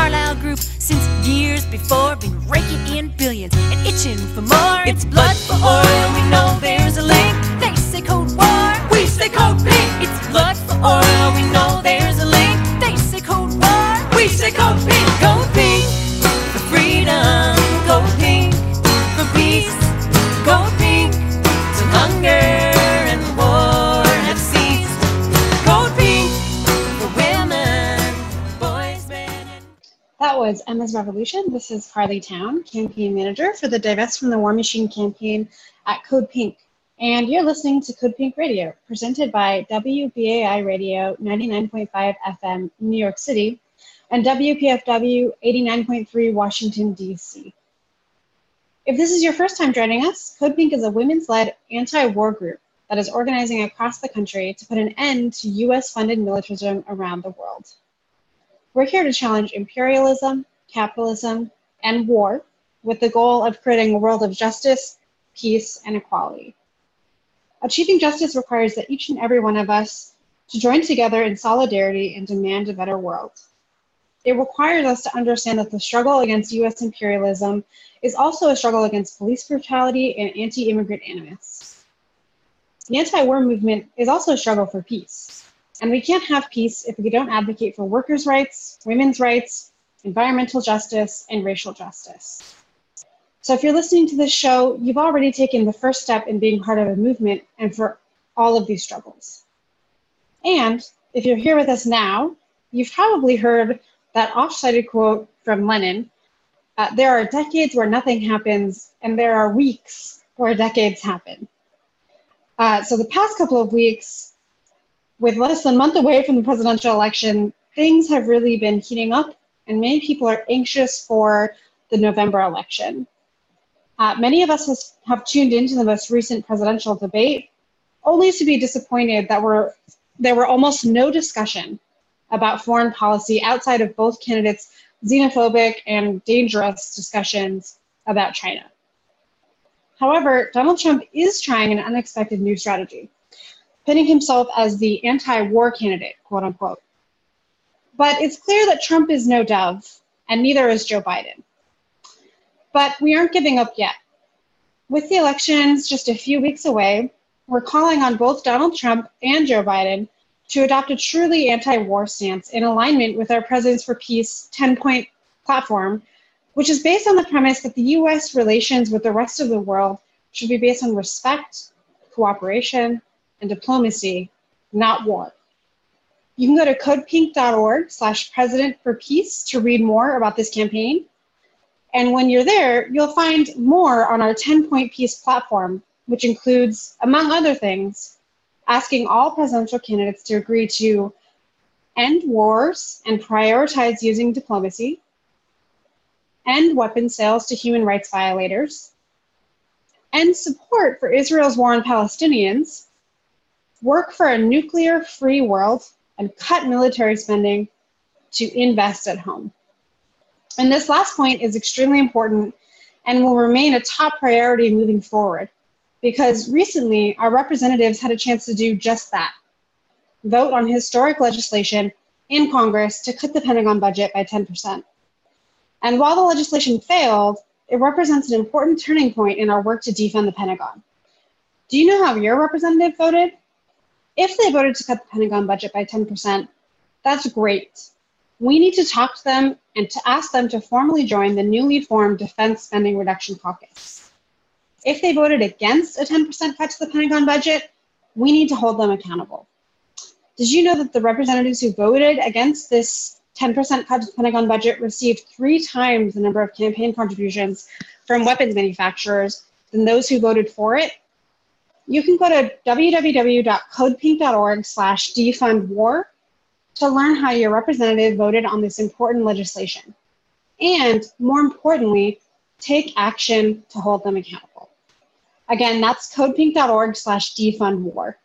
Carlyle Group, since years before, been raking in billions Revolution. This is Carley Towne, campaign manager for the Divest from the War Machine campaign at Code Pink. And you're listening to Code Pink Radio, presented by WBAI Radio 99.5 FM, New York City, and WPFW 89.3 Washington, D.C. If this is your first time joining us, Code Pink is a women's led anti war group that is organizing across the country to put an end to U.S. funded militarism around the world. We're here to challenge imperialism, capitalism, and war with the goal of creating a world of justice, peace, and equality. Achieving justice requires that each and every one of us to join together in solidarity and demand a better world. It requires us to understand that the struggle against US imperialism is also a struggle against police brutality and anti immigrant animus. The anti war movement is also a struggle for peace. And we can't have peace if we don't advocate for workers' rights, women's rights, environmental justice, and racial justice. So if you're listening to this show, you've already taken the first step in being part of a movement and for all of these struggles. And if you're here with us now, you've probably heard that off-cited quote from Lenin, uh, there are decades where nothing happens, and there are weeks where decades happen. Uh, so the past couple of weeks, with less than a month away from the presidential election, things have really been heating up, and many people are anxious for the November election. Uh, many of us has, have tuned into the most recent presidential debate, only to be disappointed that we're, there were almost no discussion about foreign policy outside of both candidates' xenophobic and dangerous discussions about China. However, Donald Trump is trying an unexpected new strategy pitting himself as the anti war candidate, quote unquote. But it's clear that Trump is no dove, and neither is Joe Biden. But we aren't giving up yet. With the elections just a few weeks away, we're calling on both Donald Trump and Joe Biden to adopt a truly anti war stance in alignment with our Presidents for Peace 10 point platform, which is based on the premise that the US relations with the rest of the world should be based on respect, cooperation, and diplomacy, not war. You can go to codepink.org slash president for peace to read more about this campaign. And when you're there, you'll find more on our 10 point peace platform, which includes, among other things, asking all presidential candidates to agree to end wars and prioritize using diplomacy, end weapon sales to human rights violators, end support for Israel's war on Palestinians, work for a nuclear free world, and cut military spending to invest at home. And this last point is extremely important and will remain a top priority moving forward because recently our representatives had a chance to do just that vote on historic legislation in Congress to cut the Pentagon budget by 10%. And while the legislation failed, it represents an important turning point in our work to defund the Pentagon. Do you know how your representative voted? If they voted to cut the Pentagon budget by 10%, that's great. We need to talk to them and to ask them to formally join the newly formed Defense Spending Reduction Caucus. If they voted against a 10% cut to the Pentagon budget, we need to hold them accountable. Did you know that the representatives who voted against this 10% cut to the Pentagon budget received three times the number of campaign contributions from weapons manufacturers than those who voted for it? You can go to www.codepink.org slash defund war to learn how your representative voted on this important legislation. And more importantly, take action to hold them accountable. Again, that's codepink.org slash defund war.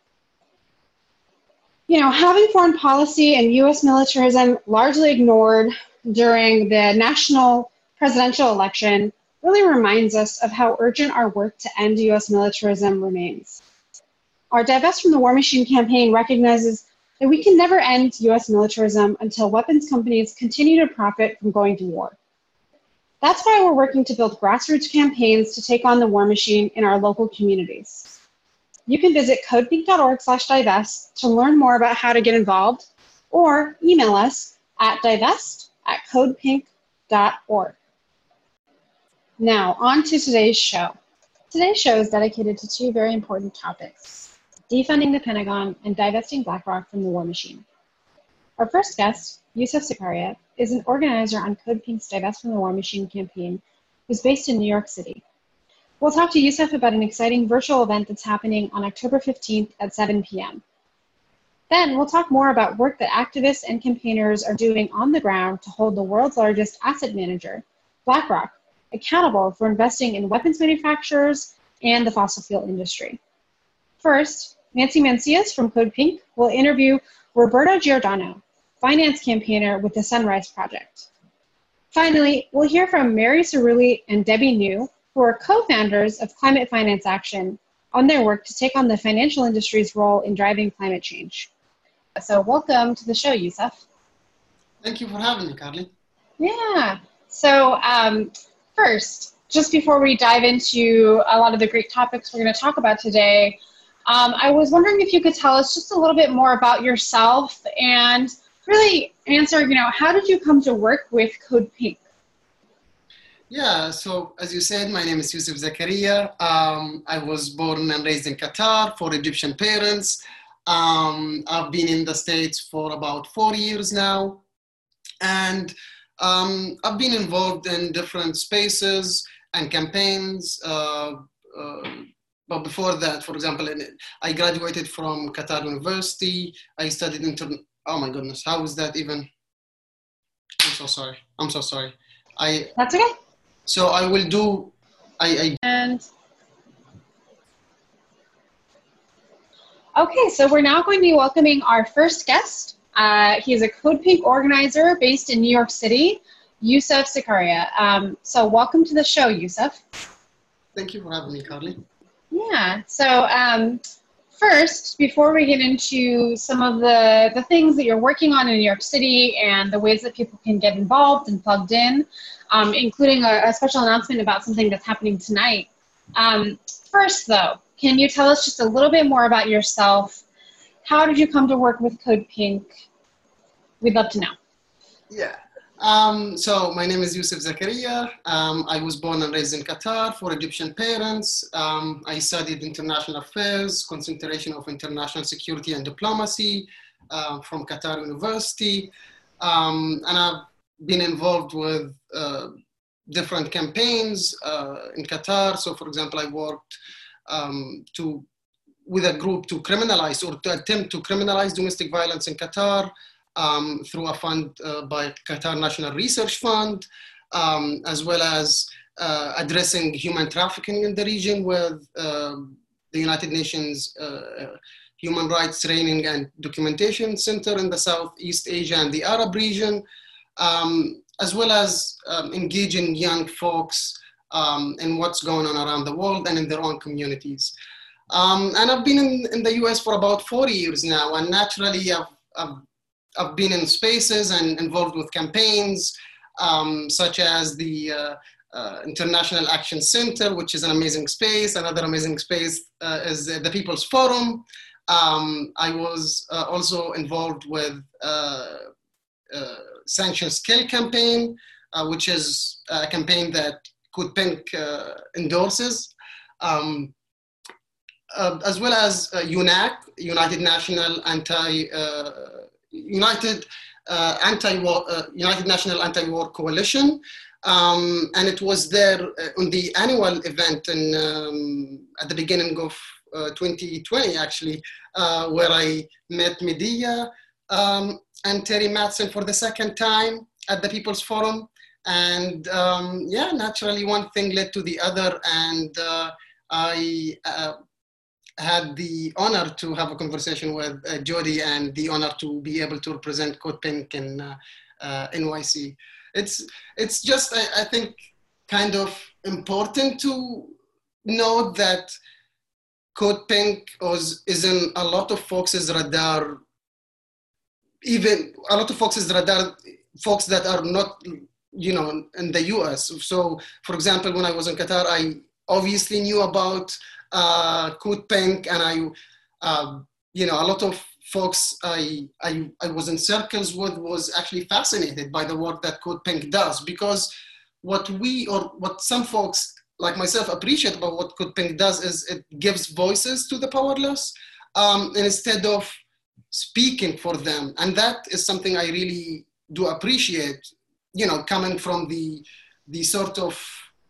You know, having foreign policy and US militarism largely ignored during the national presidential election really reminds us of how urgent our work to end US militarism remains. Our Divest from the War Machine campaign recognizes that we can never end US militarism until weapons companies continue to profit from going to war. That's why we're working to build grassroots campaigns to take on the war machine in our local communities. You can visit codepink.org slash divest to learn more about how to get involved or email us at divest at codepink.org. Now, on to today's show. Today's show is dedicated to two very important topics defunding the Pentagon and divesting BlackRock from the war machine. Our first guest, Yousef Zakaria, is an organizer on Code Pink's Divest from the War Machine campaign who's based in New York City. We'll talk to Yousef about an exciting virtual event that's happening on October 15th at 7 p.m. Then we'll talk more about work that activists and campaigners are doing on the ground to hold the world's largest asset manager, BlackRock, accountable for investing in weapons manufacturers and the fossil fuel industry. First, Nancy Mancias from Code Pink will interview Roberto Giordano, finance campaigner with the Sunrise Project. Finally, we'll hear from Mary Cerulli and Debbie New, who are co-founders of Climate Finance Action, on their work to take on the financial industry's role in driving climate change. So welcome to the show, Yousef. Thank you for having me, Carley. Yeah. So um, first, just before we dive into a lot of the great topics we're going to talk about today, um, I was wondering if you could tell us just a little bit more about yourself and really answer, you know, how did you come to work with Code Pink? Yeah, so as you said, my name is Yousef Zakaria. Um, I was born and raised in Qatar for Egyptian parents. Um, I've been in the States for about four years now. And um, I've been involved in different spaces and campaigns. Uh, uh, but before that, for example, I graduated from Qatar University. I studied inter- oh my goodness, how is that even? I'm so sorry. I'm so sorry. I That's okay. So I will do. I, I and okay, so we're now going to be welcoming our first guest. Uh, he is a Code Pink organizer based in New York City, Yousef Zakaria. Um, so welcome to the show, Yousef. Thank you for having me, Carley. Yeah. So um, first, before we get into some of the, the things that you're working on in New York City and the ways that people can get involved and plugged in, um, including a, a, special announcement about something that's happening tonight. Um, first, though, can you tell us just a little bit more about yourself? How did you come to work with Code Pink? We'd love to know. Yeah. Um, so my name is Yousef Zakaria. Um, I was born and raised in Qatar for Egyptian parents. Um, I studied international affairs, concentration of international security and diplomacy uh, from Qatar University. Um, and I've been involved with uh, different campaigns uh, in Qatar. So for example, I worked um, to with a group to criminalize or to attempt to criminalize domestic violence in Qatar um, through a fund uh, by Qatar National Research Fund, um, as well as uh, addressing human trafficking in the region with uh, the United Nations uh, Human Rights Training and Documentation Center in the Southeast Asia and the Arab region, um, as well as um, engaging young folks um, in what's going on around the world and in their own communities. Um, and I've been in, in, the US for about 40 years now, and naturally I've, I've I've been in spaces and involved with campaigns um, such as the uh, uh, International Action Center, which is an amazing space. Another amazing space uh, is the People's Forum. Um, I was uh, also involved with uh, uh, Sanctions Kill campaign, which is a campaign that Code Pink endorses. Um, uh, as well as uh, UNAC, United National Anti uh, United uh, anti-war, uh, United National Anti-War Coalition, um, and it was there uh, on the annual event in, um, at the beginning of 2020, actually, where I met Medea um, and Terry Matson for the second time at the People's Forum. And um, yeah, naturally, one thing led to the other, and I had the honor to have a conversation with uh, Jodie and the honor to be able to represent Code Pink in uh, uh, NYC. It's, it's just, I, I, think, kind of important to note that Code Pink was, is in a lot of folks' radar even a lot of folks are folks that are not you know in the us so for example when i was in qatar i obviously knew about uh, code pink and i uh, you know a lot of folks I, I, I was in circles with was actually fascinated by the work that code pink does because what we or what some folks like myself appreciate about what code pink does is it gives voices to the powerless um, instead of speaking for them. And that is something i really do appreciate you know coming from the the sort of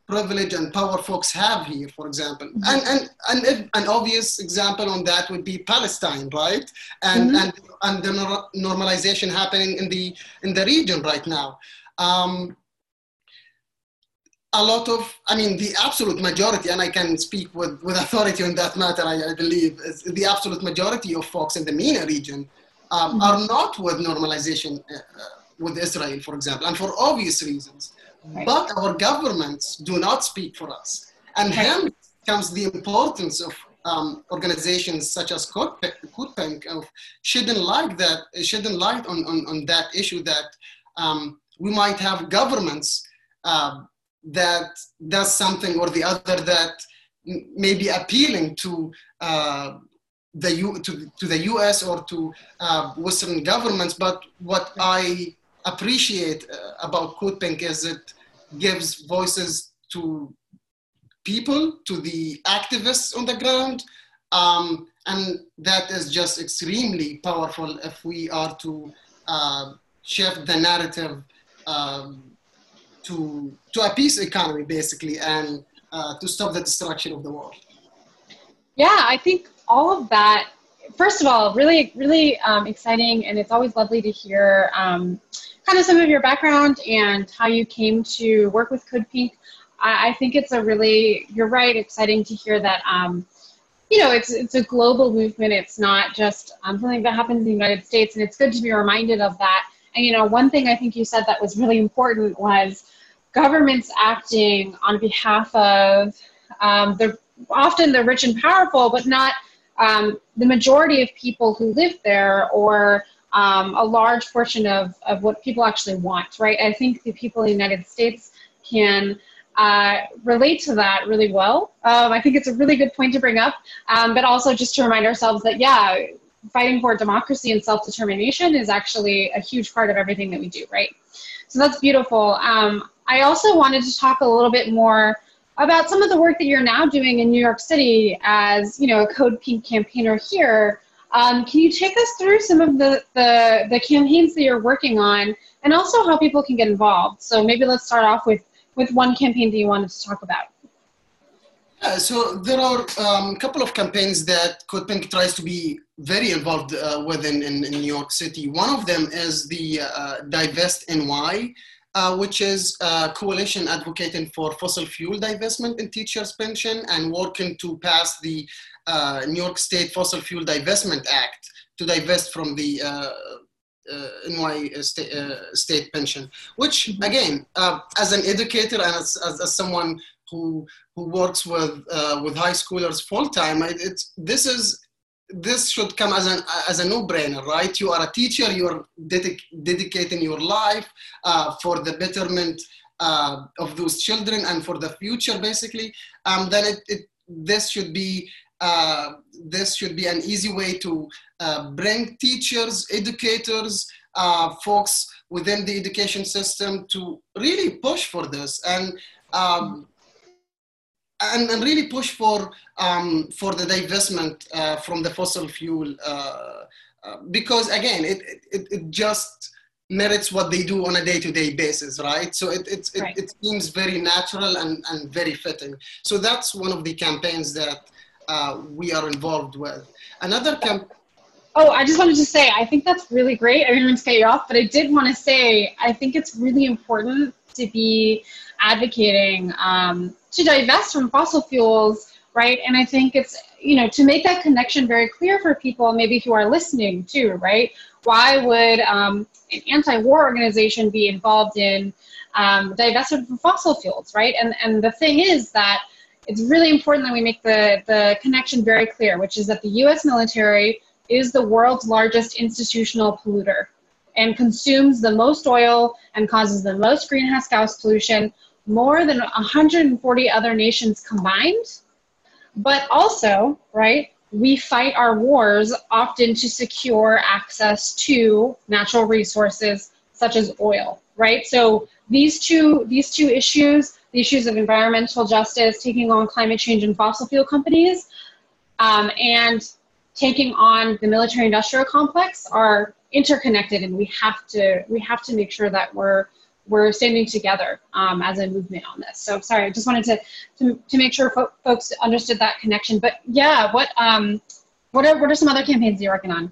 privilege and power folks have here, for example. Mm-hmm. And, and, and if, an obvious example on that would be Palestine, right? And, mm-hmm. and, and the normalization happening in the, in the region right now. Um, a lot of, I mean, the absolute majority, and I can speak with, with authority on that matter, I, I believe, the absolute majority of folks in the MENA region um, mm-hmm. are not with normalization uh, with Israel, for example, and for obvious reasons. Right. But our governments do not speak for us. And right. hence comes the importance of um, organizations such as CodePink of shedding light that shedding light on, on, on that issue that um, we might have governments uh, that does something or the other that may be appealing to uh, the U, to, to the US or to uh, Western governments. But what I appreciate uh, about CodePink is it gives voices to people, to the activists on the ground. Um, and that is just extremely powerful if we are to uh, shift the narrative um, to, to a peace economy, basically, and uh, to stop the destruction of the world. Yeah, I think all of that, first of all, really, really um, exciting, and it's always lovely to hear um, kind of some of your background and how you came to work with Code Pink. I, I think it's a really, you're right, exciting to hear that. Um, you know, it's it's a global movement. It's not just um, something that happens in the United States, and it's good to be reminded of that. And you know, one thing I think you said that was really important was governments acting on behalf of um, the often the rich and powerful, but not um, the majority of people who live there or um, a large portion of, of what people actually want, right? I think the people in the United States can uh, relate to that really well. Um, I think it's a really good point to bring up, um, but also just to remind ourselves that, yeah, fighting for democracy and self determination is actually a huge part of everything that we do, right? So that's beautiful. Um, I also wanted to talk a little bit more about some of the work that you're now doing in New York City as, you know, a Code Pink campaigner here. Um, can you take us through some of the, the, the campaigns that you're working on and also how people can get involved? So maybe let's start off with, with one campaign that you wanted to talk about. Yeah, so there are um, a couple of campaigns that CodePink tries to be very involved uh, with in, in, in, New York City. One of them is the uh, Divest NY, uh, which is a coalition advocating for fossil fuel divestment in teachers' pension and working to pass the uh, New York State Fossil Fuel Divestment Act to divest from the uh, uh, NY state, uh, state pension, which mm-hmm. again, uh, as an educator and as, as, as, someone who who works with uh, with high schoolers full time, it, it's this is this should come as an as a no-brainer, right? You are a teacher. You are dedic- dedicating your life for the betterment of those children and for the future, basically. Um, then it, it this should be uh, this should be an easy way to uh, bring teachers, educators, uh, folks within the education system to really push for this and um, and, and, really push for um, for the divestment uh, from the fossil fuel uh, because again it, it, it just merits what they do on a day-to-day basis right so it, it, right. it, seems very natural and, and very fitting so that's one of the campaigns that uh, we are involved with. Another camp. Oh, I just wanted to say, I think that's really great. I didn't mean to cut you off, but I did want to say, I think it's really important to be advocating um, to divest from fossil fuels, right? And I think it's, you know, to make that connection very clear for people, maybe who are listening too, right? Why would um, an anti-war organization be involved in um, from fossil fuels, right? And and the thing is that it's really important that we make the, the connection very clear, which is that the US military is the world's largest institutional polluter. and consumes the most oil and causes the most greenhouse gas pollution, more than 140 other nations combined. But also, right, we fight our wars often to secure access to natural resources such as oil, right? So these two these two issues, issues of environmental justice, taking on climate change and fossil fuel companies, um, and taking on the military industrial complex are interconnected and we have to we have to make sure that we're we're standing together um, as a movement on this. So sorry, I just wanted to to, to make sure fo- folks understood that connection. But yeah, what um, what are what are some other campaigns you're working on?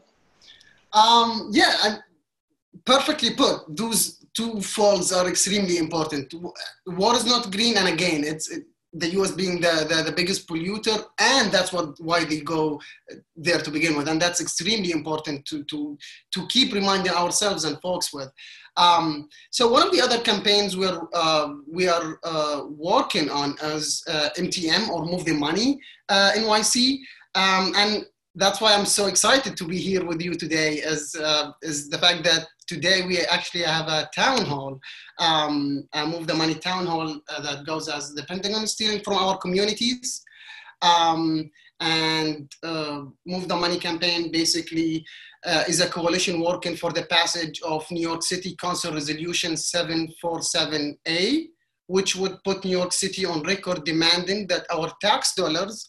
Um, yeah, I, perfectly put. Those two folds are extremely important. War is not green, and again, it's it, the U.S. being the, the, the biggest polluter, and that's what why they go there to begin with, and that's extremely important to to to keep reminding ourselves and folks with. Um, so one of the other campaigns we're uh, we are uh, working on is uh, MTM or Move the Money uh, NYC, um, and that's why I'm so excited to be here with you today. Is uh, is the fact that today we actually have a town hall, um, Move the Money town hall uh, that goes as the Pentagon stealing from our communities. Um, and Move the Money campaign basically uh, is a coalition working for the passage of New York City Council Resolution 747A, which would put New York City on record demanding that our tax dollars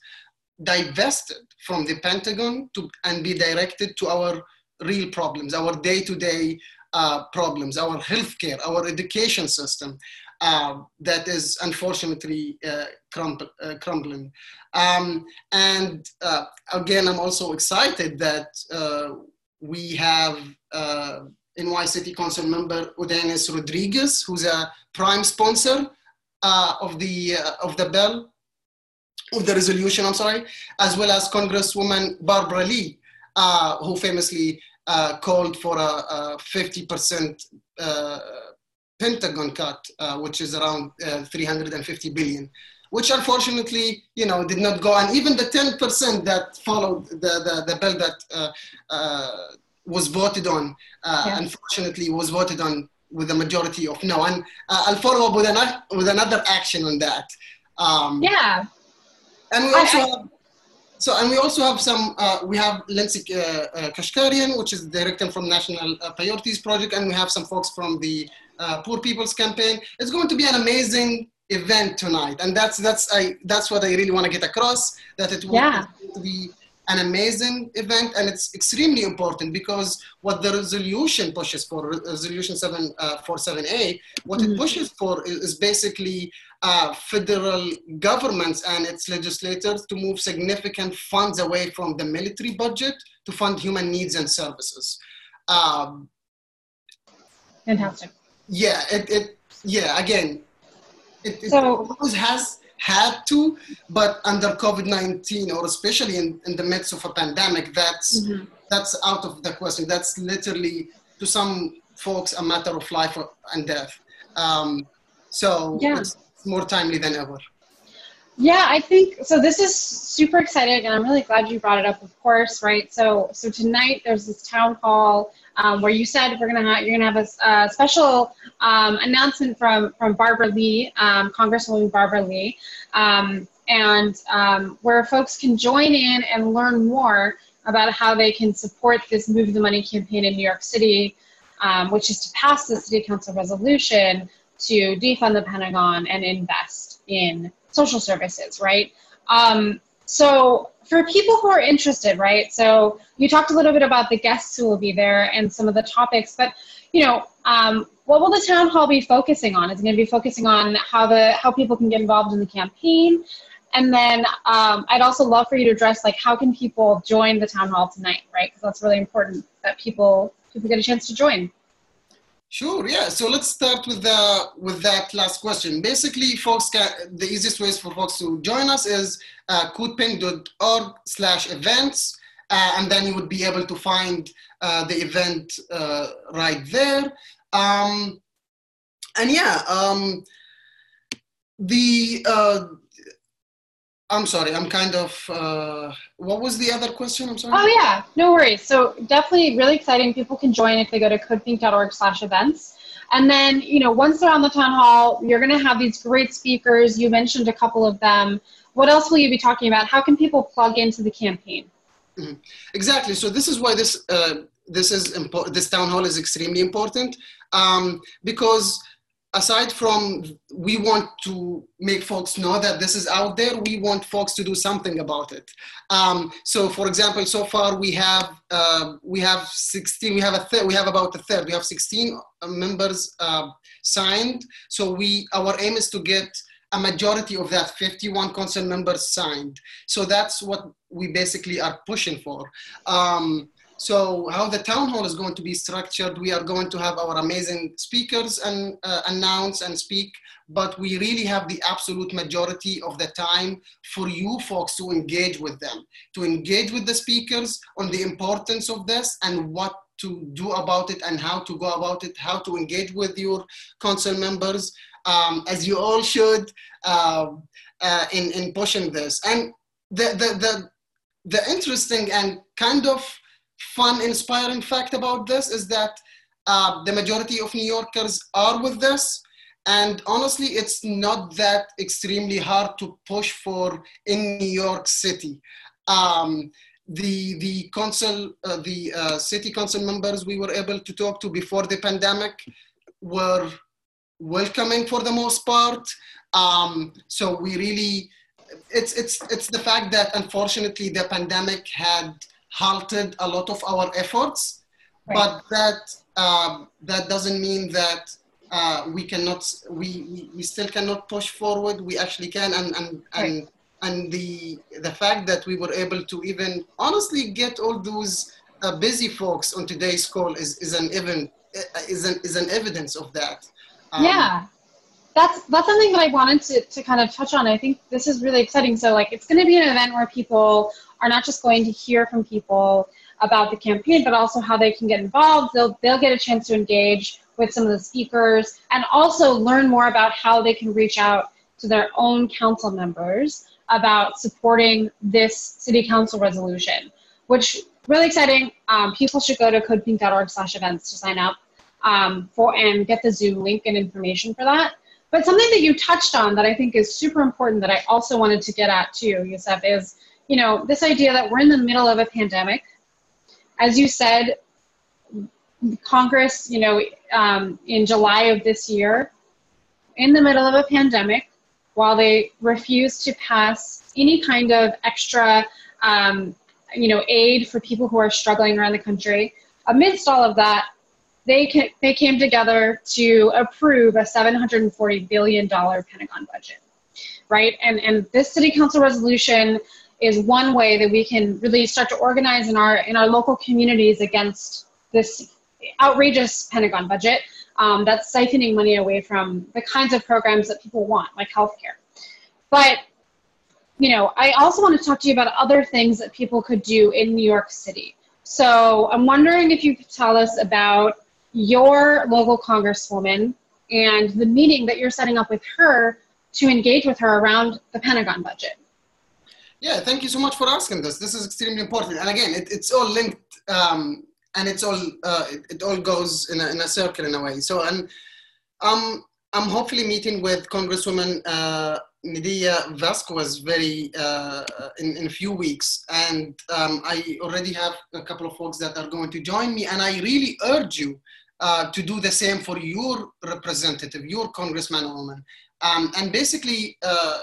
divested from the Pentagon to, and be directed to our real problems, our day-to-day uh, problems, our healthcare, our education system, uh, that is unfortunately uh, uh crumbling. Um, and uh, again, I'm also excited that uh, we have NY City Council member Ydanis Rodriguez, who's a prime sponsor of the of the bill, of the resolution. I'm sorry, as well as Congresswoman Barbara Lee, uh, who famously uh, called for a, 50% uh, Pentagon cut, which is around 350 billion which unfortunately, you know, did not go. And even the 10% that followed the, the, the bill that uh, uh, was voted on, uh, yeah. unfortunately, was voted on with a majority of no. And uh, I'll follow up with, an, with another action on that. Um, yeah. And we also I, I, have, so, and we also have some, uh, we have Lindsay uh, Koshgarian, which is the director from National Priorities Project, and we have some folks from the Poor People's Campaign. It's going to be an amazing event tonight and that's that's i that's what i really want to get across that it will yeah. be an amazing event and it's extremely important because what the resolution pushes for resolution 747a uh, what mm-hmm. it pushes for is, basically uh, federal governments and its legislators to move significant funds away from the military budget to fund human needs and services um, fantastic yeah it, it yeah again it, it so, always has had to, but under COVID-19 or especially in, in the midst of a pandemic, that's, mm-hmm. that's out of the question. That's literally, to some folks, a matter of life and death. Um, so yeah. it's more timely than ever. Yeah, I think so. This is super exciting, and I'm really glad you brought it up. Of course, right? So, so tonight there's this town hall um, where you said we're gonna you're gonna have a, a special um, announcement from from Barbara Lee, um, Congresswoman Barbara Lee, um, and um, where folks can join in and learn more about how they can support this Move the Money campaign in New York City, um, which is to pass the City Council resolution to defund the Pentagon and invest in social services, right? Um, so for people who are interested, right? So you talked a little bit about the guests who will be there and some of the topics, but you know, um, what will the town hall be focusing on? Is it going to be focusing on how the how people can get involved in the campaign? And then um, I'd also love for you to address like how can people join the town hall tonight, right? Because that's really important that people people get a chance to join. Sure. Yeah. So let's start with the with that last question. Basically, folks can the easiest ways for folks to join us is uh, codepink.org slash events, uh, and then you would be able to find uh, the event uh, right there. Um, and yeah, um, the uh, I'm sorry, I'm kind of. Uh, what was the other question? I'm sorry. Oh yeah, no worries. So definitely really exciting. People can join if they go to codepink.org/events. And then, you know, once they're on the town hall, you're going to have these great speakers. You mentioned a couple of them. What else will you be talking about? How can people plug into the campaign? Mm-hmm. Exactly. So this is why this uh, this is important. This town hall is extremely important um, because aside from we want to make folks know that this is out there, we want folks to do something about it. Um, so, for example, so far we have uh, we have 16. We have a third. We have about a third. We have 16 members uh, signed. So we our aim is to get a majority of that 51 council members signed. So that's what we basically are pushing for. Um, so how the town hall is going to be structured, we are going to have our amazing speakers and uh, announce and speak, but we really have the absolute majority of the time for you folks to engage with them, to engage with the speakers on the importance of this and what to do about it and how to go about it, how to engage with your council members, um, as you all should uh, uh, in, in pushing this. And the, the, the, the interesting and kind of fun, inspiring fact about this is that uh, the majority of New Yorkers are with this. And honestly, it's not that extremely hard to push for in New York City. Um, the the council, uh, the uh, city council members we were able to talk to before the pandemic were welcoming for the most part. Um, so we really, it's it's it's the fact that unfortunately the pandemic had halted a lot of our efforts, right. but that um, that doesn't mean that uh, we cannot we, we, still cannot push forward. We actually can, and and right. and and the the fact that we were able to even honestly get all those uh, busy folks on today's call is is an even is an is an evidence of that. Um, yeah that's that's something that I wanted to, to kind of touch on. I think this is really exciting. So like it's going to be an event where people are not just going to hear from people about the campaign, but also how they can get involved. They'll they'll get a chance to engage with some of the speakers and also learn more about how they can reach out to their own council members about supporting this city council resolution, which really exciting. Um, people should go to codepink.org slash events to sign up um, for and get the Zoom link and information for that. But something that you touched on that I think is super important that I also wanted to get at too, Yousef, is you know this idea that we're in the middle of a pandemic. As you said, Congress, you know, um, in July of this year, in the middle of a pandemic, while they refused to pass any kind of extra, um, you know, aid for people who are struggling around the country, amidst all of that, they, they came together to approve a $740 billion Pentagon budget, right? And, and this city council resolution is one way that we can really start to organize in our, in our local communities against this outrageous Pentagon budget um, that's siphoning money away from the kinds of programs that people want, like healthcare. But you know, I also want to talk to you about other things that people could do in New York City. So I'm wondering if you could tell us about your local congresswoman and the meeting that you're setting up with her to engage with her around the Pentagon budget. Yeah, thank you so much for asking this. This is extremely important. And again, it, it's all linked um, and it's all, uh, it, it, all goes in a, in a circle in a way. So, and um, I'm hopefully meeting with Congresswoman uh, Nydia Vasquez very uh, in, in a few weeks. And um, I already have a couple of folks that are going to join me. And I really urge you uh, to do the same for your representative, your congressman or woman. Um, and basically, uh,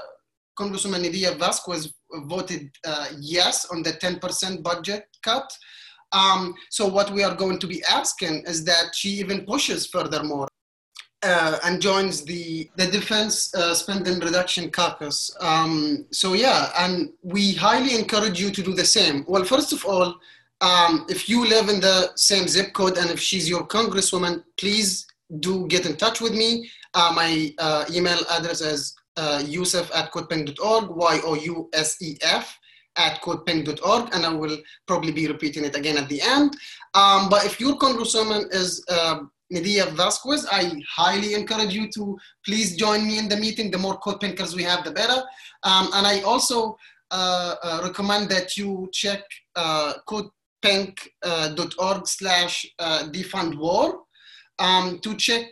Congresswoman Nydia Vasquez voted uh, yes on the 10% budget cut. Um, so what we are going to be asking is that she even pushes furthermore uh, and joins the, the Defense uh, Spending Reduction Caucus. Um, so yeah, and we highly encourage you to do the same. Well, first of all, um, if you live in the same zip code and if she's your congresswoman, please do get in touch with me. Uh, my uh, email address is uh, yousef at codepink.org, Y-O-U-S-E-F at codepink.org, and I will probably be repeating it again at the end. Um, but if your congresswoman is uh, Nydia Vasquez. I highly encourage you to please join me in the meeting. The more code pinkers we have, the better. Um, and I also uh, uh, recommend that you check uh, codepink.org slash defund war um, to check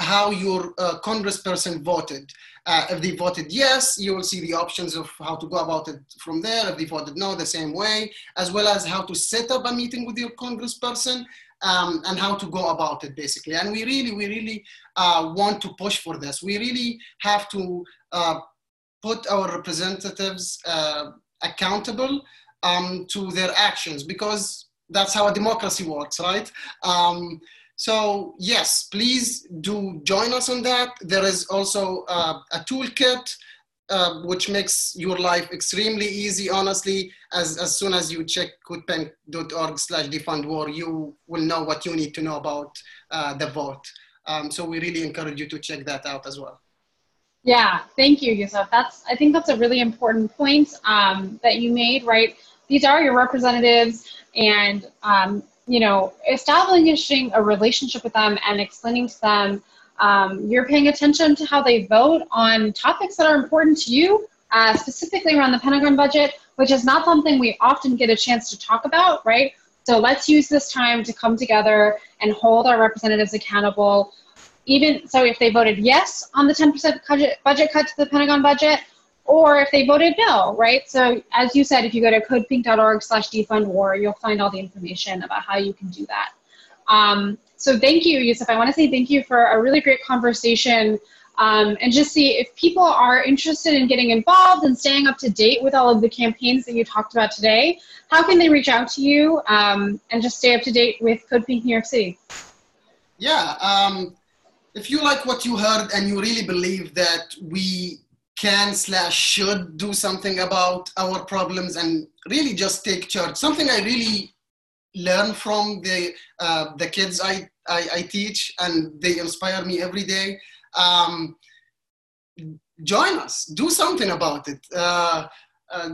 how your uh, congressperson voted. Uh, if they voted yes, you will see the options of how to go about it from there. If they voted no, the same way, as well as how to set up a meeting with your congressperson um, and how to go about it, basically. And we really, we really uh, want to push for this. We really have to uh, put our representatives uh, accountable um, to their actions because that's how a democracy works, right? Um, so yes, please do join us on that. There is also uh, a toolkit uh, which makes your life extremely easy, honestly. As, as soon as you check codepink.org slash defund war, you will know what you need to know about uh, the vote. Um, so we really encourage you to check that out as well. Yeah, thank you, Yousef. That's I think that's a really important point um, that you made. Right, these are your representatives, and um, you know, establishing a relationship with them and explaining to them um, you're paying attention to how they vote on topics that are important to you, uh, specifically around the Pentagon budget, which is not something we often get a chance to talk about, right? So let's use this time to come together and hold our representatives accountable even so if they voted yes on the 10% budget, budget cut to the Pentagon budget, or if they voted no, right? So as you said, if you go to codepink.org slash defund war, you'll find all the information about how you can do that. Um, so thank you, Yousef. I want to say thank you for a really great conversation um, and just see if people are interested in getting involved and staying up to date with all of the campaigns that you talked about today, how can they reach out to you um, and just stay up to date with Code Pink New York City? Yeah, um, if you like what you heard and you really believe that we can slash should do something about our problems and really just take charge, something I really learn from the uh, the kids I, I, I teach and they inspire me every day. Um, join us, do something about it. Uh, uh,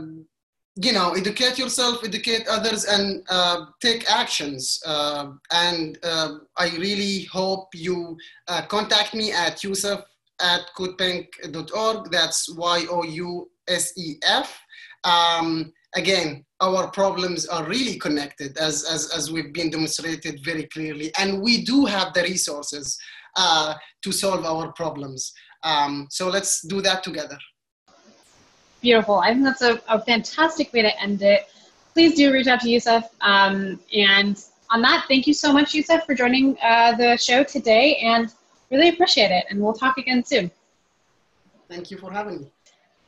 you know, educate yourself, educate others, and uh, take actions. Uh, and uh, I really hope you uh, contact me at yousef at codepink.org. That's Y O U S E F. Um, again, our problems are really connected, as, as, as we've been demonstrated very clearly. And we do have the resources uh, to solve our problems. Um, so let's do that together. Beautiful. I think that's a, a fantastic way to end it. Please do reach out to Yousef. Um, and on that, thank you so much, Yousef, for joining uh, the show today and really appreciate it. And we'll talk again soon. Thank you for having me.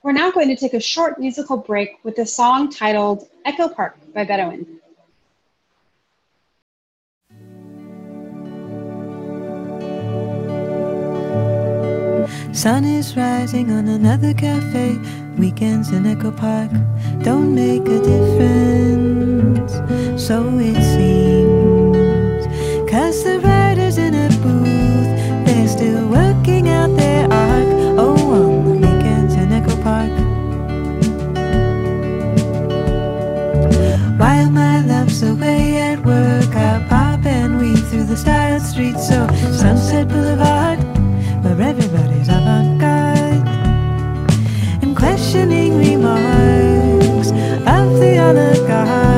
We're now going to take a short musical break with a song titled Echo Park by Bedouin. Sun is rising on another cafe. Weekends in Echo Park don't make a difference. So it seems. Cause the writers in a booth, they're still working out their arc. Oh, on the weekends in Echo Park. While my love's away at work, I pop and weave through the style streets. So Sunset Boulevard, everybody's avant-garde and questioning remarks of the other Go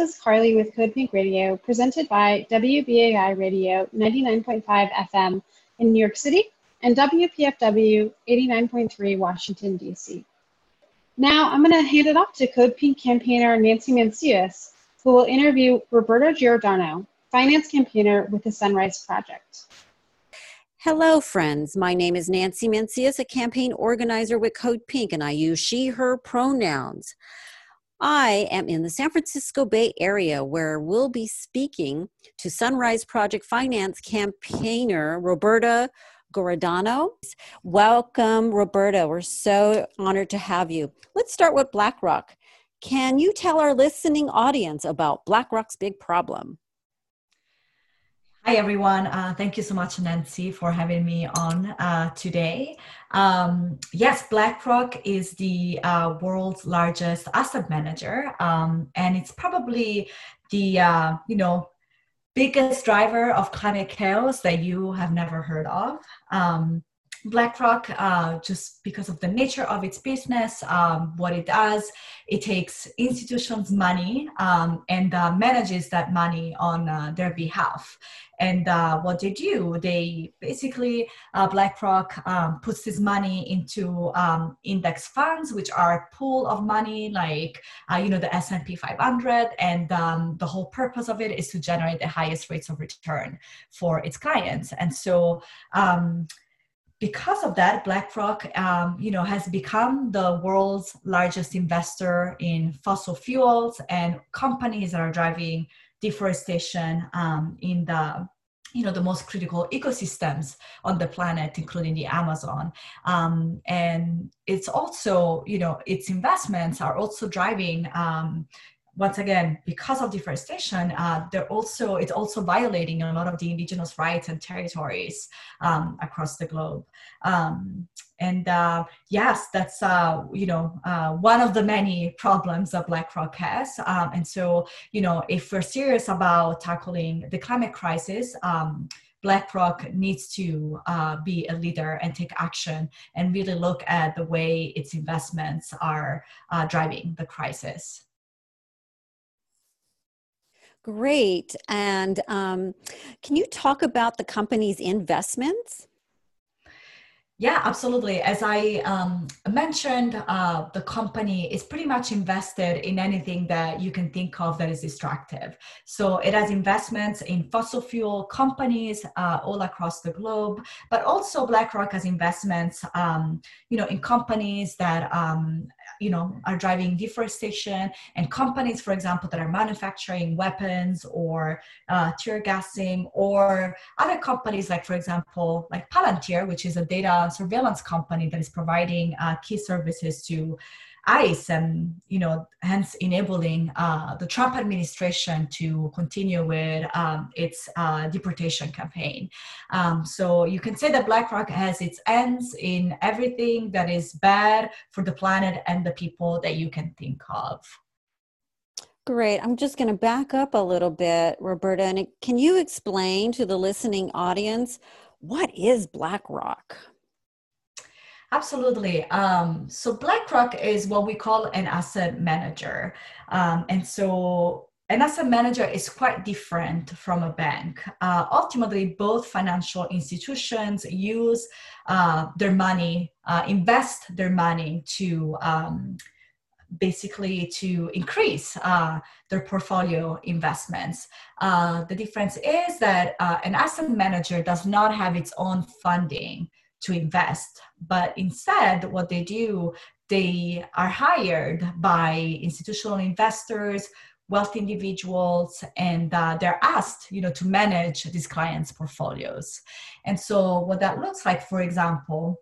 is Carley with Code Pink Radio, presented by WBAI Radio 99.5 FM in New York City and WPFW 89.3 Washington, D.C. Now I'm going to hand it off to Code Pink campaigner Nancy Mancias, who will interview Roberto Giordano, finance campaigner with the Sunrise Project. Hello, friends. My name is Nancy Mancias, a campaign organizer with Code Pink, and I use she, her pronouns. I am in the San Francisco Bay Area where we'll be speaking to Sunrise Project Finance campaigner Roberta Giordano. Welcome, Roberta. We're so honored to have you. Let's start with BlackRock. Can you tell our listening audience about BlackRock's big problem? Hi, everyone. Uh, thank you so much, Nancy, for having me on uh, today. Um, yes, BlackRock is the uh, world's largest asset manager, um, and it's probably the uh, you know biggest driver of climate chaos that you have never heard of. Um, BlackRock, uh, just because of the nature of its business, um, what it does, it takes institutions' money um, and uh, manages that money on uh, their behalf. And uh, what they do, they basically, uh, BlackRock um, puts this money into um, index funds, which are a pool of money like, uh, you know, the S&P 500. And um, the whole purpose of it is to generate the highest rates of return for its clients. And so, um, because of that, BlackRock, um, you know, has become the world's largest investor in fossil fuels and companies that are driving deforestation um, in the you know the most critical ecosystems on the planet including the amazon. Um, and it's also you know its investments are also driving um, once again, because of deforestation, uh, they're also it's also violating a lot of the indigenous rights and territories um, across the globe. Um, and uh, yes, that's uh, you know uh, one of the many problems that BlackRock has. Um, and so you know if we're serious about tackling the climate crisis. Um, BlackRock needs to uh, be a leader and take action and really look at the way its investments are uh, driving the crisis. Great. And um, can you talk about the company's investments? Yeah, absolutely. As I um, mentioned, uh, the company is pretty much invested in anything that you can think of that is destructive. So it has investments in fossil fuel companies uh, all across the globe, but also BlackRock has investments, um, you know, in companies that um, you know are driving deforestation and companies for example that are manufacturing weapons or uh, tear gassing or other companies like for example like palantir which is a data surveillance company that is providing uh, key services to ICE and you know hence enabling uh, the Trump administration to continue with um, its uh, deportation campaign. Um, so you can say that BlackRock has its ends in everything that is bad for the planet and the people that you can think of. Great. I'm just going to back up a little bit, Roberta. And can you explain to the listening audience what is BlackRock? Absolutely. Um, so BlackRock is what we call an asset manager. Um, and so an asset manager is quite different from a bank. Uh, ultimately, both financial institutions use uh, their money, uh, invest their money to um, basically to increase uh, their portfolio investments. Uh, the difference is that uh, an asset manager does not have its own funding to invest. But instead, what they do, they are hired by institutional investors, wealthy individuals, and uh, they're asked, you know, to manage these clients' portfolios. And so, what that looks like, for example,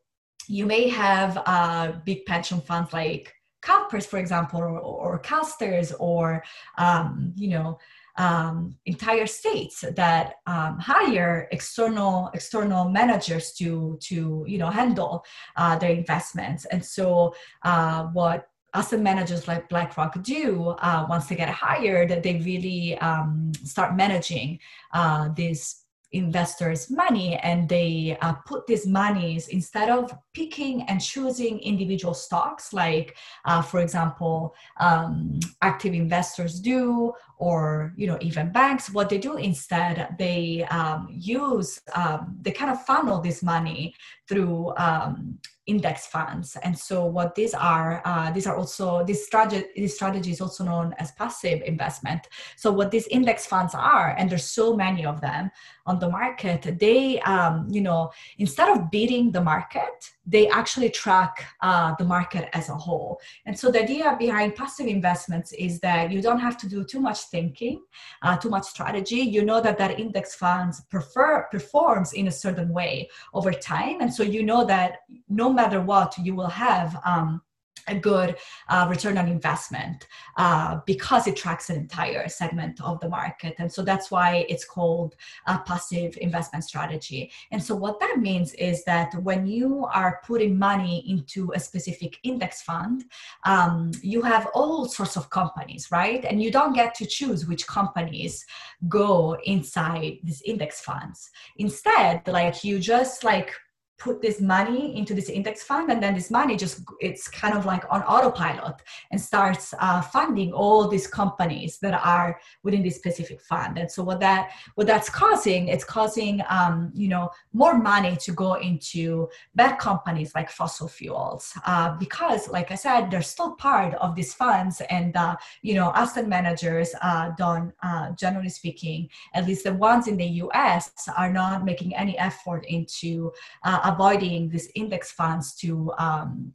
you may have uh, big pension funds like CalPERS, for example, or, or CalSTRS, or um, you know, um, entire states that um, hire external external managers to to you know handle uh, their investments. And so uh, what asset managers like BlackRock do uh, once they get hired, they really um, start managing uh, these investors money and they uh, put these monies instead of picking and choosing individual stocks like uh, for example um, active investors do or you know even banks what they do instead they um, use um, they kind of funnel this money through um, index funds. And so what these are, uh, these are also, this strategy, this strategy is also known as passive investment. So what these index funds are, and there's so many of them on the market, they, um, you know, instead of beating the market, they actually track uh, the market as a whole. And so the idea behind passive investments is that you don't have to do too much thinking, uh, too much strategy. You know that that index funds prefer performs in a certain way over time, and so you know that no matter what, you will have um, a good uh, return on investment uh, because it tracks an entire segment of the market. And so that's why it's called a passive investment strategy. And so what that means is that when you are putting money into a specific index fund, um, you have all sorts of companies, right? And you don't get to choose which companies go inside these index funds. Instead, like you just like put this money into this index fund and then this money just it's kind of like on autopilot and starts uh, funding all these companies that are within this specific fund. And so what that what that's causing it's causing um, you know more money to go into bad companies like fossil fuels uh, because like i said they're still part of these funds and uh, you know asset managers uh, don't uh, generally speaking at least the ones in the us are not making any effort into uh, avoiding these index funds to um,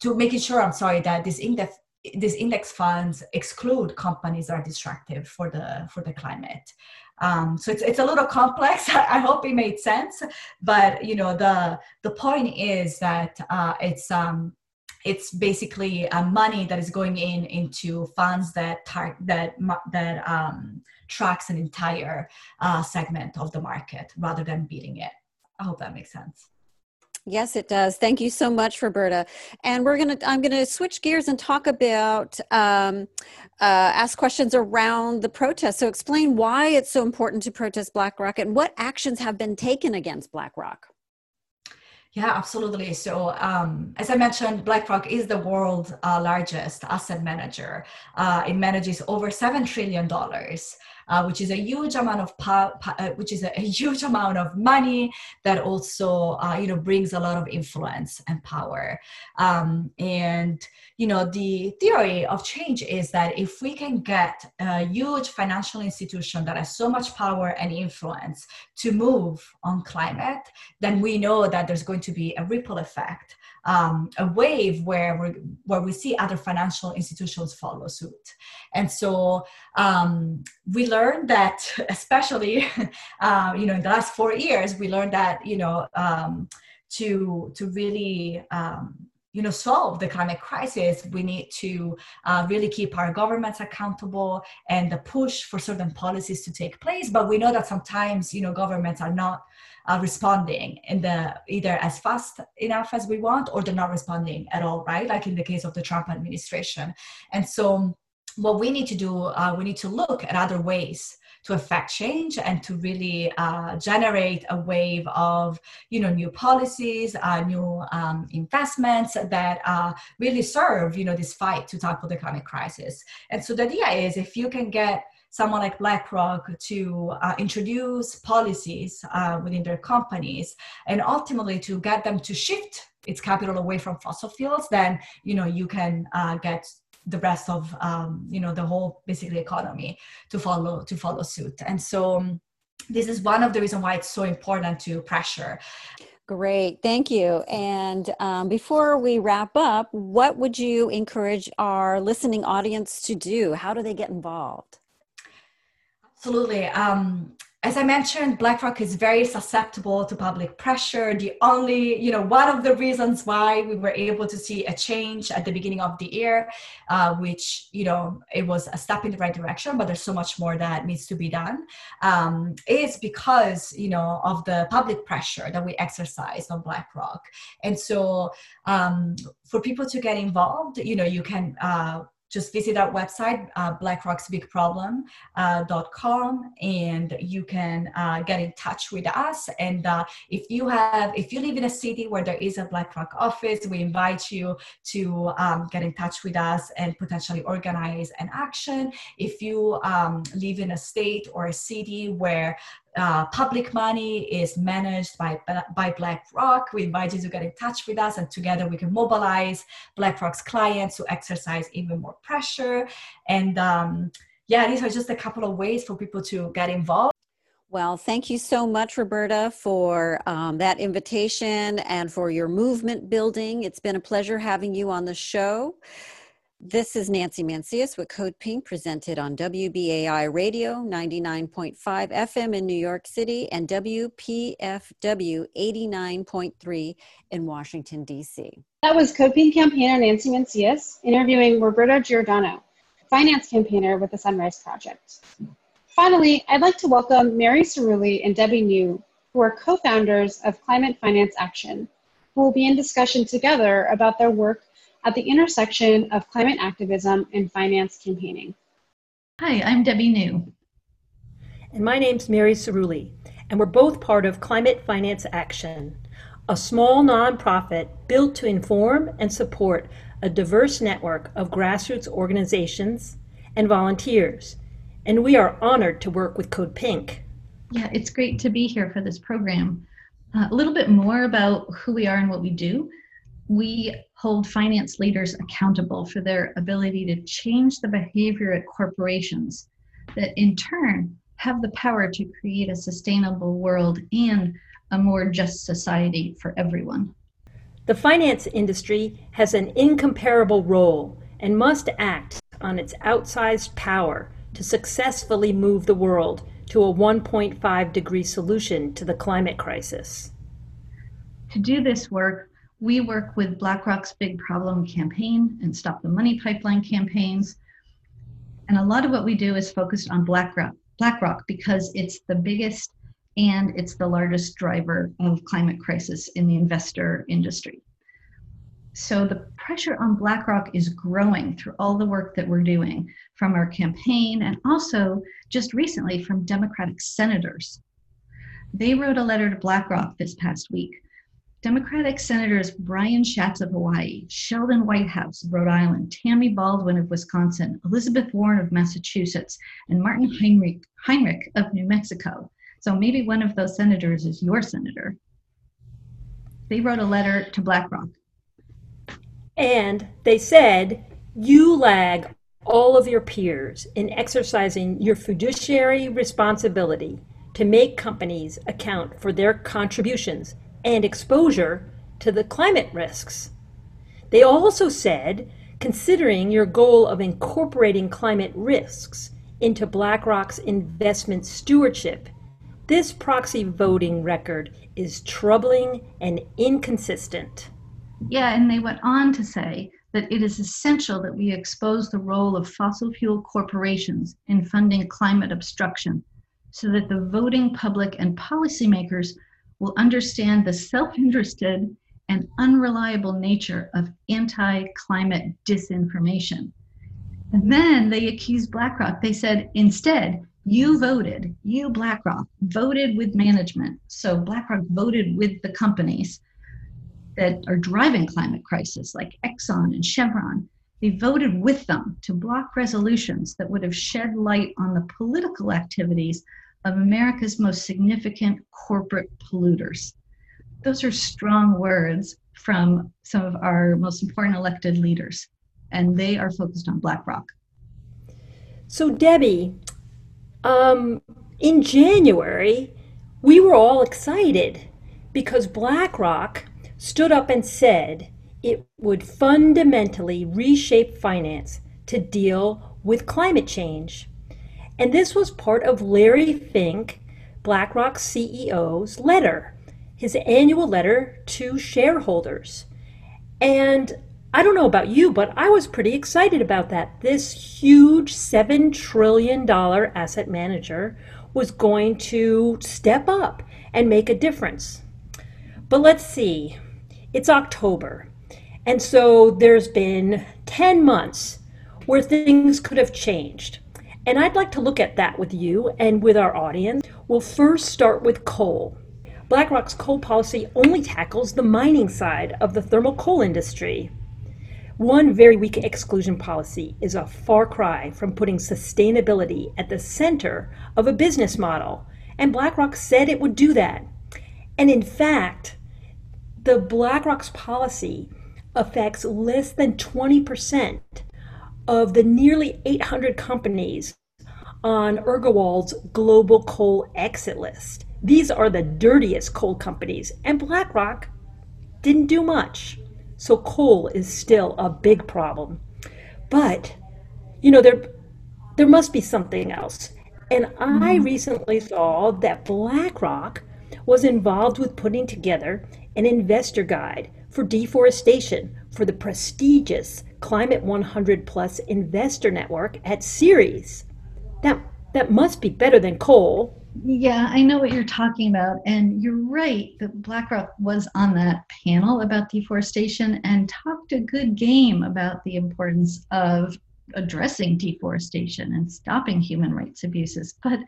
to making sure i'm sorry that this index these index funds exclude companies that are destructive for the for the climate um, so it's, it's a little complex i hope it made sense but you know the the point is that uh, it's um, it's basically uh, money that is going in into funds that tar- that that um, tracks an entire uh, segment of the market rather than beating it. I hope that makes sense. Yes, it does. Thank you so much, Roberta. And we're gonna, I'm gonna switch gears and talk about, um, uh, ask questions around the protest. So explain why it's so important to protest BlackRock and what actions have been taken against BlackRock. Yeah, absolutely. So, um, as I mentioned, BlackRock is the world's uh, largest asset manager. Uh, it manages over seven trillion dollars uh, which is a huge amount of po- po- uh, which is a, a, huge amount of money that also uh, you know brings a lot of influence and power. Um, and you know the theory of change is that if we can get a huge financial institution that has so much power and influence to move on climate, then we know that there's going to be a ripple effect um, a wave where we where we see other financial institutions follow suit. And so um, we learned that, especially uh, you know in the last four years, we learned that you know um, to to really um, you know solve the climate crisis we need to uh, really keep our governments accountable and the push for certain policies to take place. But we know that sometimes you know governments are not uh, responding in the either as fast enough as we want or they're not responding at all right? Like in the case of the trump administration. And so what we need to do uh, we need to look at other ways to affect change and to really uh, generate a wave of you know new policies uh, new um, investments that uh, really serve you know this fight to tackle the climate crisis. And so the idea is if you can get someone like BlackRock to uh, introduce policies uh, within their companies and ultimately to get them to shift its capital away from fossil fuels, then you know you can uh, get the rest of um, you know the whole basically economy to follow to follow suit. And so um, this is one of the reasons why it's so important to pressure. Great, thank you. And um, before we wrap up, what would you encourage our listening audience to do? How do they get involved? Absolutely. Um, as I mentioned, BlackRock is very susceptible to public pressure. The only, you know, one of the reasons why we were able to see a change at the beginning of the year, uh, which, you know, it was a step in the right direction, but there's so much more that needs to be done, um, is because, you know, of the public pressure that we exercise on BlackRock. And so um, for people to get involved, you know, you can, uh, just visit our website, uh, blackrocksbigproblem.com, uh, and you can uh, get in touch with us. And uh, if you have, if you live in a city where there is a BlackRock office, we invite you to um, get in touch with us and potentially organize an action. If you um, live in a state or a city where uh, public money is managed by, by BlackRock. We invite you to get in touch with us, and together we can mobilize BlackRock's clients to exercise even more pressure. And um, yeah, these are just a couple of ways for people to get involved. Well, thank you so much, Roberta, for um, that invitation and for your movement building. It's been a pleasure having you on the show. This is Nancy Mancias with Code Pink, presented on WBAI Radio 99.5 FM in New York City and WPFW 89.3 in Washington, D.C. That was Code Pink campaigner Nancy Mancias interviewing Roberta Giordano, finance campaigner with the Sunrise Project. Finally, I'd like to welcome Mary Cerulli and Debbie New, who are co-founders of Climate Finance Action, who will be in discussion together about their work at the intersection of climate activism and finance campaigning. Hi, I'm Debbie New. And my name's Mary Cerulli, and we're both part of Climate Finance Action, a small nonprofit built to inform and support a diverse network of grassroots organizations and volunteers. And we are honored to work with Code Pink. Yeah, it's great to be here for this program. Uh, a little bit more about who we are and what we do we hold finance leaders accountable for their ability to change the behavior at corporations that in turn have the power to create a sustainable world and a more just society for everyone. The finance industry has an incomparable role and must act on its outsized power to successfully move the world to a 1.5 degree solution to the climate crisis. To do this work, we work with BlackRock's Big Problem campaign and Stop the Money Pipeline campaigns. And a lot of what we do is focused on BlackRock, BlackRock because it's the biggest and it's the largest driver of climate crisis in the investor industry. So the pressure on BlackRock is growing through all the work that we're doing from our campaign and also just recently from Democratic senators. They wrote a letter to BlackRock this past week Democratic Senators Brian Schatz of Hawaii, Sheldon Whitehouse of Rhode Island, Tammy Baldwin of Wisconsin, Elizabeth Warren of Massachusetts, and Martin Heinrich, Heinrich of New Mexico. So maybe one of those senators is your senator. They wrote a letter to BlackRock. And they said, you lag all of your peers in exercising your fiduciary responsibility to make companies account for their contributions and exposure to the climate risks. They also said, considering your goal of incorporating climate risks into BlackRock's investment stewardship, this proxy voting record is troubling and inconsistent. Yeah, and they went on to say that it is essential that we expose the role of fossil fuel corporations in funding climate obstruction so that the voting public and policymakers will understand the self interested and unreliable nature of anti climate disinformation. And then they accused BlackRock. They said, instead, you voted, you BlackRock voted with management. So BlackRock voted with the companies that are driving climate crisis, like Exxon and Chevron. They voted with them to block resolutions that would have shed light on the political activities of America's most significant corporate polluters. Those are strong words from some of our most important elected leaders, and they are focused on BlackRock. So, Debbie, um, in January, we were all excited because BlackRock stood up and said it would fundamentally reshape finance to deal with climate change. And this was part of Larry Fink, BlackRock CEO's letter, his annual letter to shareholders. And I don't know about you, but I was pretty excited about that. This huge $7 trillion asset manager was going to step up and make a difference. But let's see, it's October. And so there's been 10 months where things could have changed. And I'd like to look at that with you and with our audience. We'll first start with coal. BlackRock's coal policy only tackles the mining side of the thermal coal industry. One very weak exclusion policy is a far cry from putting sustainability at the center of a business model and BlackRock said it would do that. And in fact, the BlackRock's policy affects less than 20% of the nearly 800 companies on Urgewald's global coal exit list. These are the dirtiest coal companies, and BlackRock didn't do much. So coal is still a big problem. But, you know, there there must be something else. And I mm-hmm. recently saw that BlackRock was involved with putting together an investor guide for deforestation for the prestigious Climate 100 Plus Investor Network at Ceres. That that must be better than coal. Yeah, I know what you're talking about. And you're right that BlackRock was on that panel about deforestation and talked a good game about the importance of addressing deforestation and stopping human rights abuses. But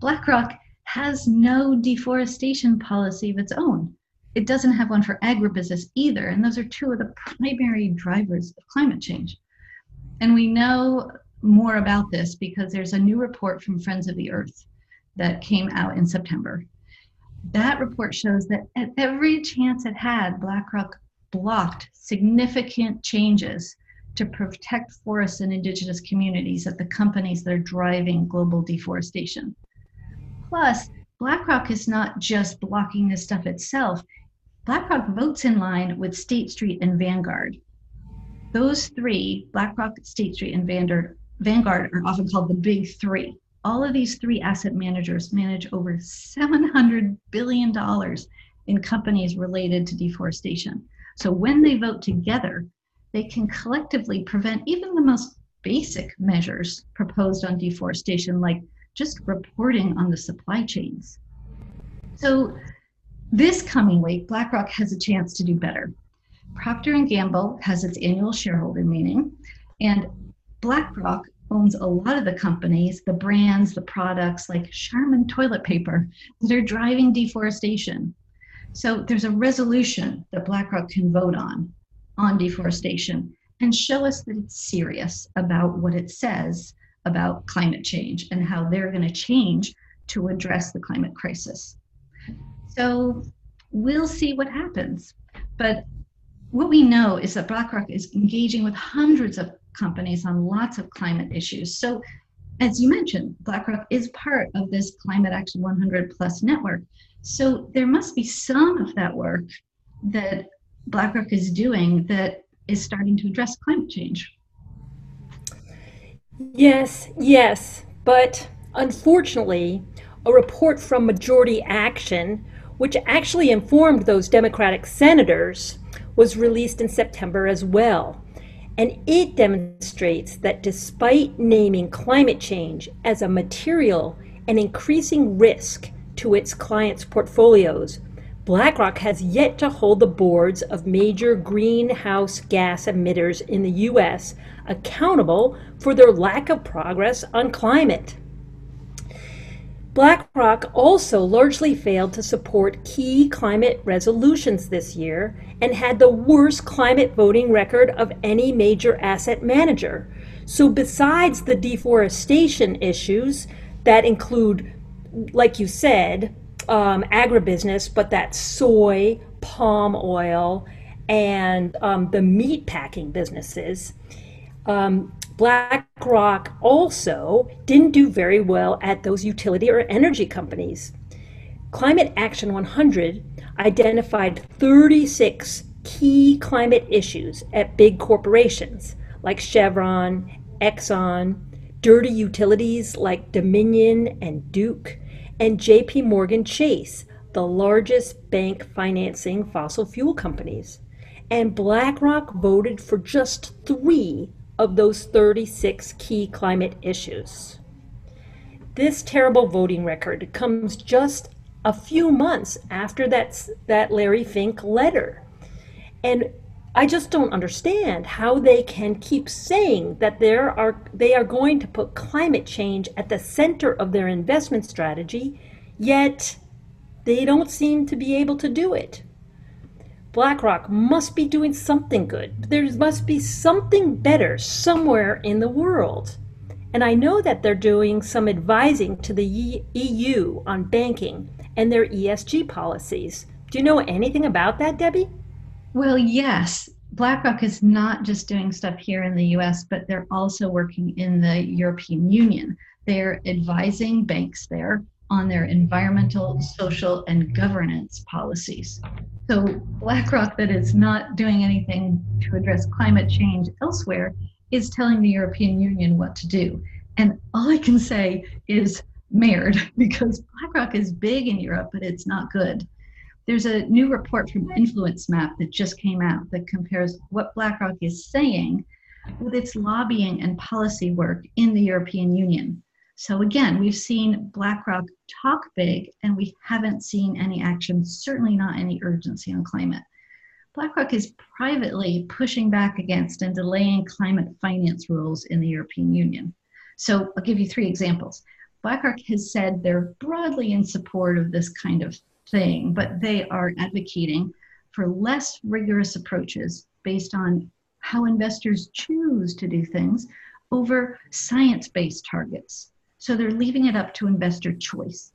BlackRock has no deforestation policy of its own. It doesn't have one for agribusiness either. And those are two of the primary drivers of climate change. And we know more about this because there's a new report from Friends of the Earth that came out in September. That report shows that at every chance it had, BlackRock blocked significant changes to protect forests and indigenous communities at the companies that are driving global deforestation. Plus, BlackRock is not just blocking this stuff itself. BlackRock votes in line with State Street and Vanguard. Those three, BlackRock, State Street, and Vanguard, Vanguard are often called the big three. All of these three asset managers manage over $700 billion in companies related to deforestation. So when they vote together, they can collectively prevent even the most basic measures proposed on deforestation, like just reporting on the supply chains. So this coming week, BlackRock has a chance to do better. Procter & Gamble has its annual shareholder meeting, and BlackRock owns a lot of the companies, the brands, the products like Charmin toilet paper that are driving deforestation. So there's a resolution that BlackRock can vote on on deforestation and show us that it's serious about what it says about climate change and how they're going to change to address the climate crisis. So we'll see what happens. But what we know is that BlackRock is engaging with hundreds of companies on lots of climate issues. So, as you mentioned, BlackRock is part of this Climate Action 100 Plus network. So, there must be some of that work that BlackRock is doing that is starting to address climate change. Yes, yes, but unfortunately, a report from Majority Action, which actually informed those Democratic senators, was released in September as well. And it demonstrates that despite naming climate change as a material and increasing risk to its clients' portfolios, BlackRock has yet to hold the boards of major greenhouse gas emitters in the U.S. accountable for their lack of progress on climate. BlackRock also largely failed to support key climate resolutions this year and had the worst climate voting record of any major asset manager. So, besides the deforestation issues that include, like you said, um, agribusiness, but that soy, palm oil, and um, the meat packing businesses, um, BlackRock also didn't do very well at those utility or energy companies. Climate Action 100 identified 36 key climate issues at big corporations like Chevron, Exxon, dirty utilities like Dominion and Duke, and JP Morgan Chase, the largest bank financing fossil fuel companies. And BlackRock voted for just three of those 36 key climate issues. This terrible voting record comes just a few months after that, that Larry Fink letter. And I just don't understand how they can keep saying that there are, they are going to put climate change at the center of their investment strategy, yet they don't seem to be able to do it. BlackRock must be doing something good. There must be something better somewhere in the world. And I know that they're doing some advising to the EU on banking and their ESG policies. Do you know anything about that, Debbie? Well, yes. BlackRock is not just doing stuff here in the US, but they're also working in the European Union. They're advising banks there on their environmental, social, and governance policies. So, BlackRock, that is not doing anything to address climate change elsewhere, is telling the European Union what to do. And all I can say is Mared, because BlackRock is big in Europe, but it's not good. There's a new report from InfluenceMap that just came out that compares what BlackRock is saying with its lobbying and policy work in the European Union. So again, we've seen BlackRock talk big and we haven't seen any action, certainly not any urgency on climate. BlackRock is privately pushing back against and delaying climate finance rules in the European Union. So I'll give you three examples. BlackRock has said they're broadly in support of this kind of thing, but they are advocating for less rigorous approaches based on how investors choose to do things over science based targets. So they're leaving it up to investor choice.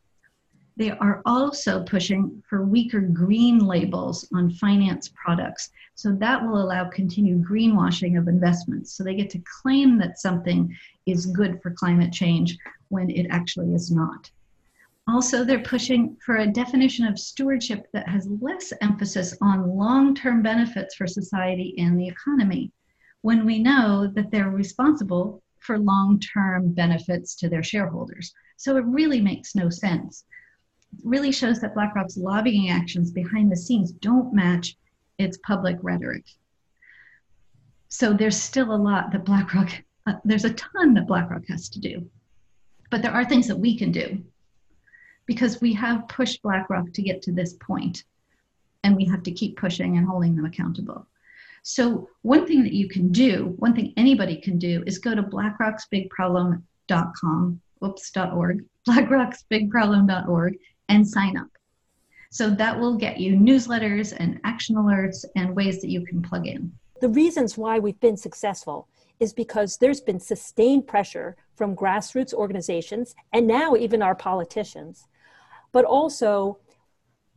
They are also pushing for weaker green labels on finance products. So that will allow continued greenwashing of investments. So they get to claim that something is good for climate change when it actually is not. Also, they're pushing for a definition of stewardship that has less emphasis on long term benefits for society and the economy, when we know that they're responsible for long term benefits to their shareholders. So it really makes no sense. It really shows that BlackRock's lobbying actions behind the scenes don't match its public rhetoric. So there's still a lot that BlackRock, uh, there's a ton that BlackRock has to do. But there are things that we can do because we have pushed BlackRock to get to this point and we have to keep pushing and holding them accountable. So one thing that you can do, one thing anybody can do is go to blackrocksbigproblem.com, oops, .org, blackrocksbigproblem.org and sign up. So that will get you newsletters and action alerts and ways that you can plug in. The reasons why we've been successful is because there's been sustained pressure from grassroots organizations and now even our politicians, but also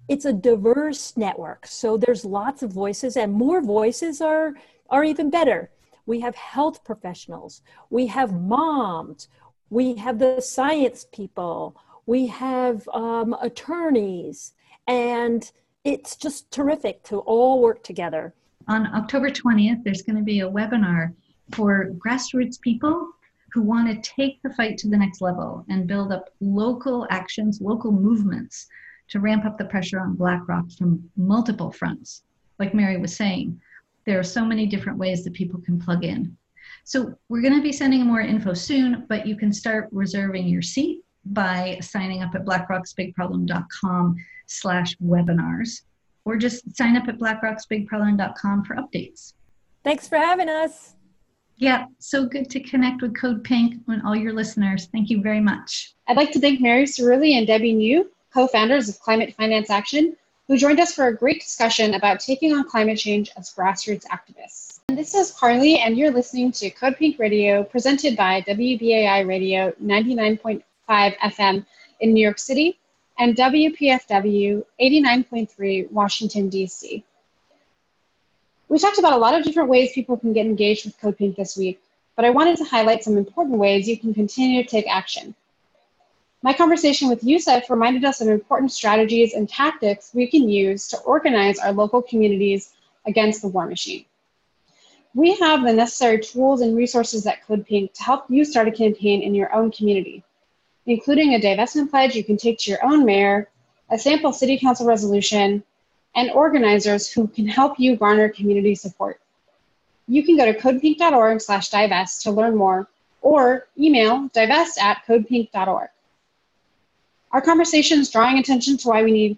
it's a diverse network. So there's lots of voices, and more voices are, are even better. We have health professionals, we have moms, we have the science people, we have um, attorneys, and it's just terrific to all work together. On October 20th, there's going to be a webinar for grassroots people who want to take the fight to the next level and build up local actions, local movements to ramp up the pressure on BlackRock from multiple fronts. Like Mary was saying, there are so many different ways that people can plug in. So we're going to be sending more info soon, but you can start reserving your seat by signing up at blackrocksbigproblem.com slash webinars or just sign up at blackrocksbigproblem.com for updates. Thanks for having us. Yeah, so good to connect with Code Pink and all your listeners. Thank you very much. I'd like to thank Mary Cerulli and Debbie New co-founders of Climate Finance Action, who joined us for a great discussion about taking on climate change as grassroots activists. And this is Carley, and you're listening to Code Pink Radio, presented by WBAI Radio 99.5 FM in New York City and WPFW 89.3 Washington, D.C. We talked about a lot of different ways people can get engaged with Code Pink this week, but I wanted to highlight some important ways you can continue to take action. My conversation with Yousef reminded us of important strategies and tactics we can use to organize our local communities against the war machine. We have the necessary tools and resources at Code Pink to help you start a campaign in your own community, including a divestment pledge you can take to your own mayor, a sample city council resolution, and organizers who can help you garner community support. You can go to codepink.org slash divest to learn more or email divest at codepink.org. Our conversation is drawing attention to why we need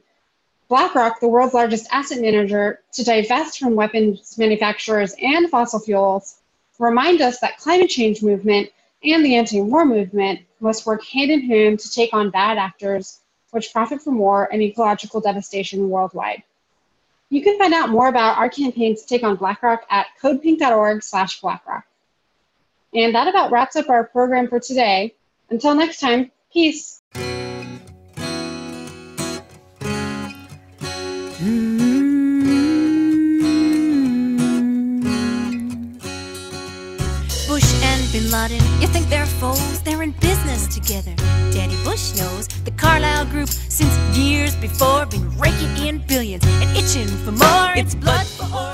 BlackRock, the world's largest asset manager, to divest from weapons manufacturers and fossil fuels, remind us that climate change movement and the anti-war movement must work hand in hand to take on bad actors which profit from war and ecological devastation worldwide. You can find out more about our campaign to take on BlackRock at codepink.org slash BlackRock. And that about wraps up our program for today. Until next time, peace. They're foes? They're in business together. Daddy Bush knows the Carlyle Group, since years before, been raking in billions and itching for more. It's blood for oil.